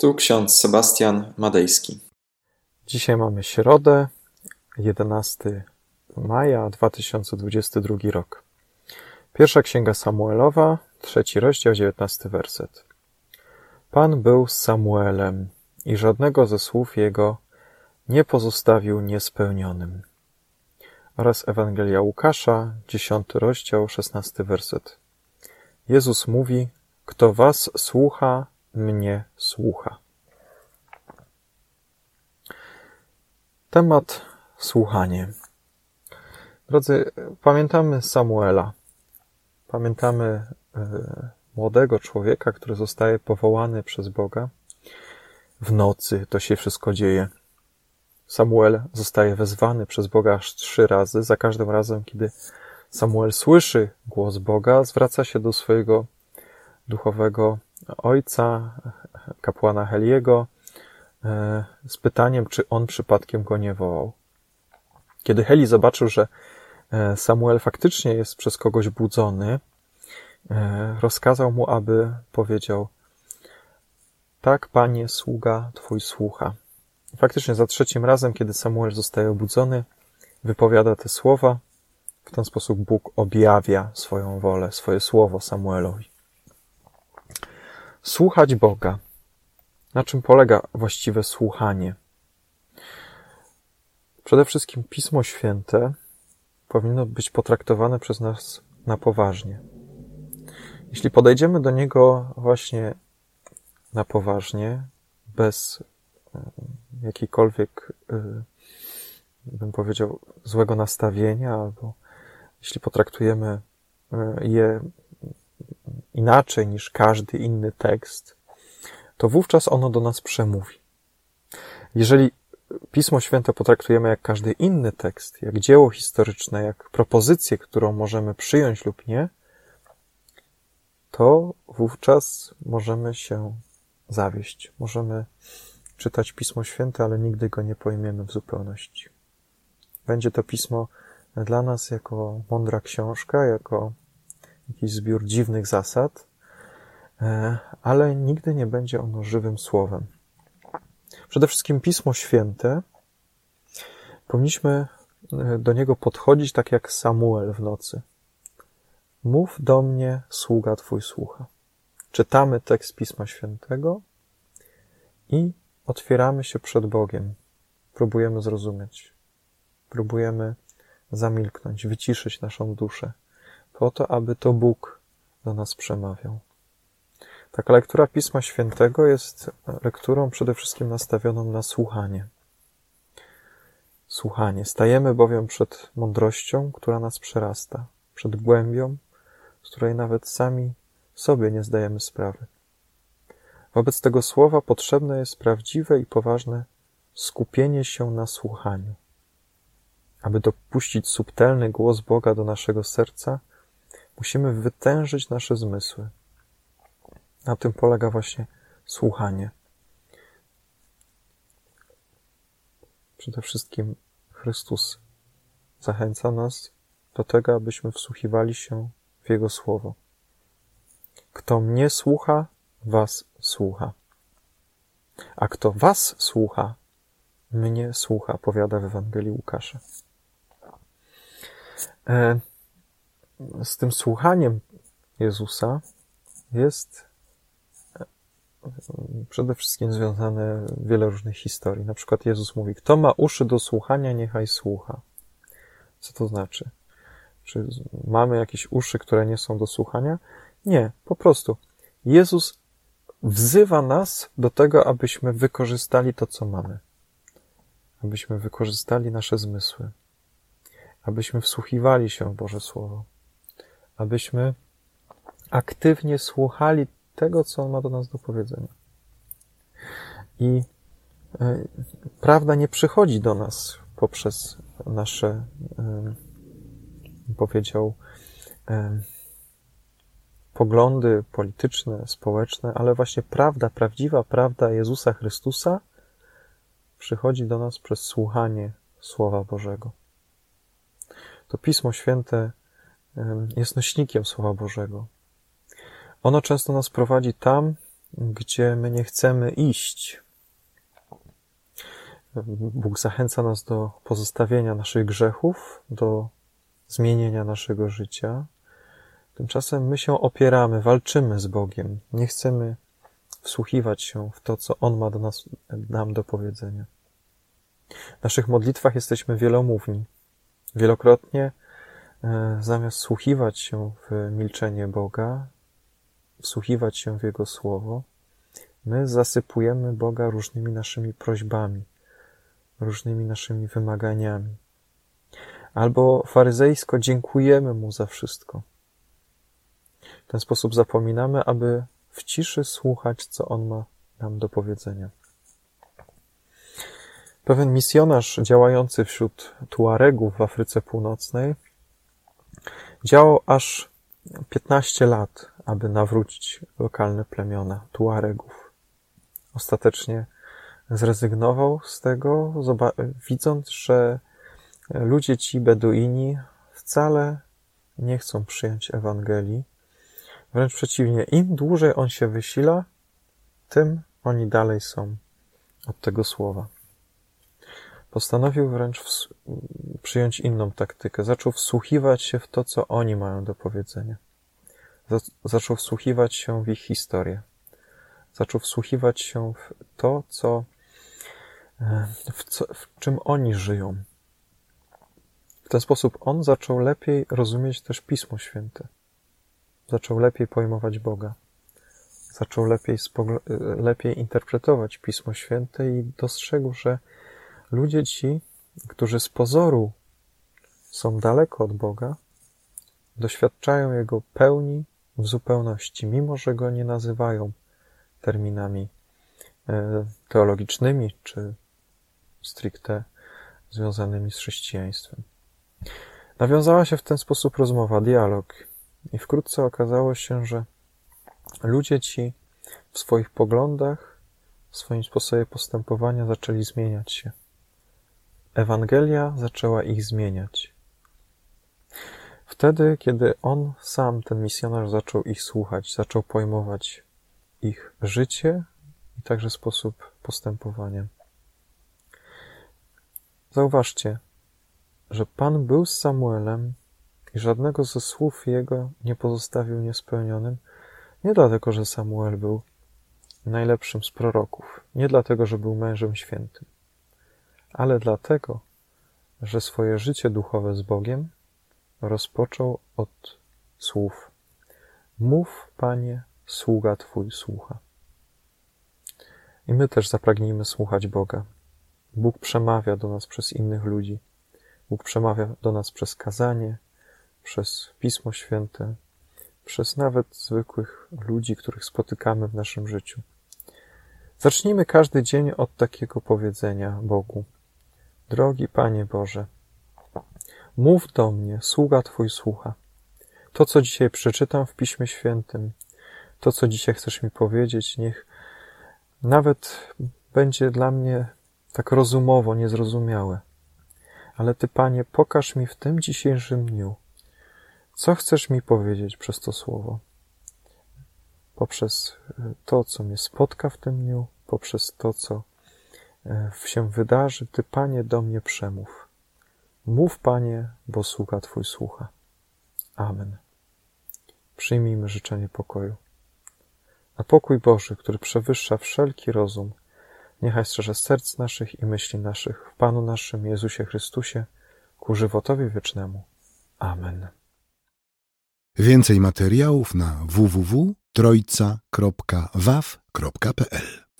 Tu ksiądz Sebastian Madejski. Dzisiaj mamy środę, 11 maja 2022 rok. Pierwsza księga Samuelowa, trzeci rozdział, 19 werset. Pan był z Samuelem i żadnego ze słów jego nie pozostawił niespełnionym. Oraz Ewangelia Łukasza, 10 rozdział, 16 werset. Jezus mówi, kto was słucha, mnie słucha. Temat słuchanie. Drodzy, pamiętamy Samuela. Pamiętamy e, młodego człowieka, który zostaje powołany przez Boga. W nocy to się wszystko dzieje. Samuel zostaje wezwany przez Boga aż trzy razy. Za każdym razem, kiedy Samuel słyszy głos Boga, zwraca się do swojego duchowego ojca, kapłana Heliego, e, z pytaniem, czy on przypadkiem go nie wołał. Kiedy Heli zobaczył, że e, Samuel faktycznie jest przez kogoś budzony, e, rozkazał mu, aby powiedział: Tak, panie, sługa twój słucha. Faktycznie za trzecim razem, kiedy Samuel zostaje obudzony, wypowiada te słowa. W ten sposób Bóg objawia swoją wolę, swoje słowo Samuelowi. Słuchać Boga. Na czym polega właściwe słuchanie? Przede wszystkim Pismo Święte powinno być potraktowane przez nas na poważnie. Jeśli podejdziemy do niego właśnie na poważnie, bez e, jakiejkolwiek, e, bym powiedział, złego nastawienia, albo jeśli potraktujemy e, je inaczej niż każdy inny tekst, to wówczas ono do nas przemówi. Jeżeli Pismo Święte potraktujemy jak każdy inny tekst, jak dzieło historyczne, jak propozycję, którą możemy przyjąć lub nie, to wówczas możemy się zawieść. Możemy czytać Pismo Święte, ale nigdy go nie pojmiemy w zupełności. Będzie to pismo dla nas jako mądra książka, jako jakiś zbiór dziwnych zasad, e, ale nigdy nie będzie ono żywym słowem. Przede wszystkim Pismo Święte powinniśmy e, do niego podchodzić tak jak Samuel w nocy. Mów do mnie, sługa Twój słucha. Czytamy tekst Pisma Świętego i otwieramy się przed Bogiem. Próbujemy zrozumieć. Próbujemy zamilknąć, wyciszyć naszą duszę po to, aby to Bóg do nas przemawiał. Taka lektura Pisma Świętego jest lekturą przede wszystkim nastawioną na słuchanie. Słuchanie. Stajemy bowiem przed mądrością, która nas przerasta, przed głębią, z której nawet sami sobie nie zdajemy sprawy. Wobec tego słowa potrzebne jest prawdziwe i poważne skupienie się na słuchaniu. Aby dopuścić subtelny głos Boga do naszego serca, Musimy wytężyć nasze zmysły. Na tym polega właśnie słuchanie. Przede wszystkim Chrystus zachęca nas do tego, abyśmy wsłuchiwali się w Jego słowo. Kto mnie słucha, was słucha. A kto was słucha, mnie słucha, powiada w Ewangelii Łukasza. E, z tym słuchaniem Jezusa jest e, przede wszystkim związane wiele różnych historii. Na przykład Jezus mówi, kto ma uszy do słuchania, niechaj słucha. Co to znaczy? Czy mamy jakieś uszy, które nie są do słuchania? Nie, po prostu. Jezus wzywa nas do tego, abyśmy wykorzystali to, co mamy. Abyśmy wykorzystali nasze zmysły. Abyśmy wsłuchiwali się w Boże Słowo abyśmy aktywnie słuchali tego, co On ma do nas do powiedzenia. I e, prawda nie przychodzi do nas poprzez nasze, powiedział, poglądy polityczne, społeczne, ale właśnie prawda, prawdziwa prawda Jezusa Chrystusa przychodzi do nas przez słuchanie Słowa Bożego. To Pismo Święte jest nośnikiem Słowa Bożego. Ono często nas prowadzi tam, gdzie my nie chcemy iść. Bóg zachęca nas do pozostawienia naszych grzechów, do zmienienia naszego życia. Tymczasem my się opieramy, walczymy z Bogiem. Nie chcemy wsłuchiwać się w to, co On ma do nas, nam do powiedzenia. W naszych modlitwach jesteśmy wielomówni. Wielokrotnie zamiast słuchiwać się w milczenie Boga, wsłuchiwać się w Jego Słowo, my zasypujemy Boga różnymi naszymi prośbami, różnymi naszymi wymaganiami. Albo faryzejsko dziękujemy Mu za wszystko. W ten sposób zapominamy, aby w ciszy słuchać, co On ma nam do powiedzenia. Pewien misjonarz działający wśród Tuaregów w Afryce Północnej działał aż 15 lat, aby nawrócić lokalne plemiona Tuaregów. Ostatecznie zrezygnował z tego, widząc, że ludzie ci Beduini wcale nie chcą przyjąć Ewangelii. Wręcz przeciwnie, im dłużej on się wysila, tym oni dalej są od tego słowa. Postanowił wręcz przyjąć inną taktykę. Zaczął wsłuchiwać się w to, co oni mają do powiedzenia. Zaczął wsłuchiwać się w ich historię. Zaczął wsłuchiwać się w to, co, e, w, co, w czym oni żyją. W ten sposób on zaczął lepiej rozumieć też Pismo Święte. Zaczął lepiej pojmować Boga. Zaczął lepiej, lepiej interpretować Pismo Święte i dostrzegł, że Ludzie ci, którzy z pozoru są daleko od Boga, doświadczają Jego pełni w zupełności, mimo że Go nie nazywają terminami e, teologicznymi czy stricte związanymi z chrześcijaństwem. Nawiązała się w ten sposób rozmowa, dialog, i wkrótce okazało się, że ludzie ci w swoich poglądach, w swoim sposobie postępowania zaczęli zmieniać się. Ewangelia zaczęła ich zmieniać. Wtedy, kiedy on sam, ten misjonarz, zaczął ich słuchać, zaczął pojmować ich życie i także sposób postępowania. Zauważcie, że Pan był z Samuelem i żadnego ze słów jego nie pozostawił niespełnionym, nie dlatego, że Samuel był najlepszym z proroków, nie dlatego, że był mężem świętym, ale dlatego, że swoje życie duchowe z Bogiem rozpoczął od słów: Mów, Panie, sługa Twój słucha. I my też zapragnijmy słuchać Boga. Bóg przemawia do nas przez innych ludzi. Bóg przemawia do nas przez kazanie, przez Pismo Święte, przez nawet zwykłych ludzi, których spotykamy w naszym życiu. Zacznijmy każdy dzień od takiego powiedzenia Bogu. Drogi Panie Boże, mów do mnie, sługa Twój słucha. To, co dzisiaj przeczytam w Piśmie Świętym, to, co dzisiaj chcesz mi powiedzieć, niech nawet będzie dla mnie tak rozumowo niezrozumiałe. Ale Ty, Panie, pokaż mi w tym dzisiejszym dniu, co chcesz mi powiedzieć przez to słowo. Poprzez to, co mnie spotka w tym dniu, poprzez to, co się wydarzy, Ty, Panie, do mnie przemów. Mów, Panie, bo słucha Twój słucha. Amen. Przyjmijmy życzenie pokoju. A pokój Boży, który przewyższa wszelki rozum, niechaj strzeże serc naszych i myśli naszych w Panu naszym Jezusie Chrystusie ku żywotowi wiecznemu. Amen. Więcej materiałów na www.trojca.waw.pl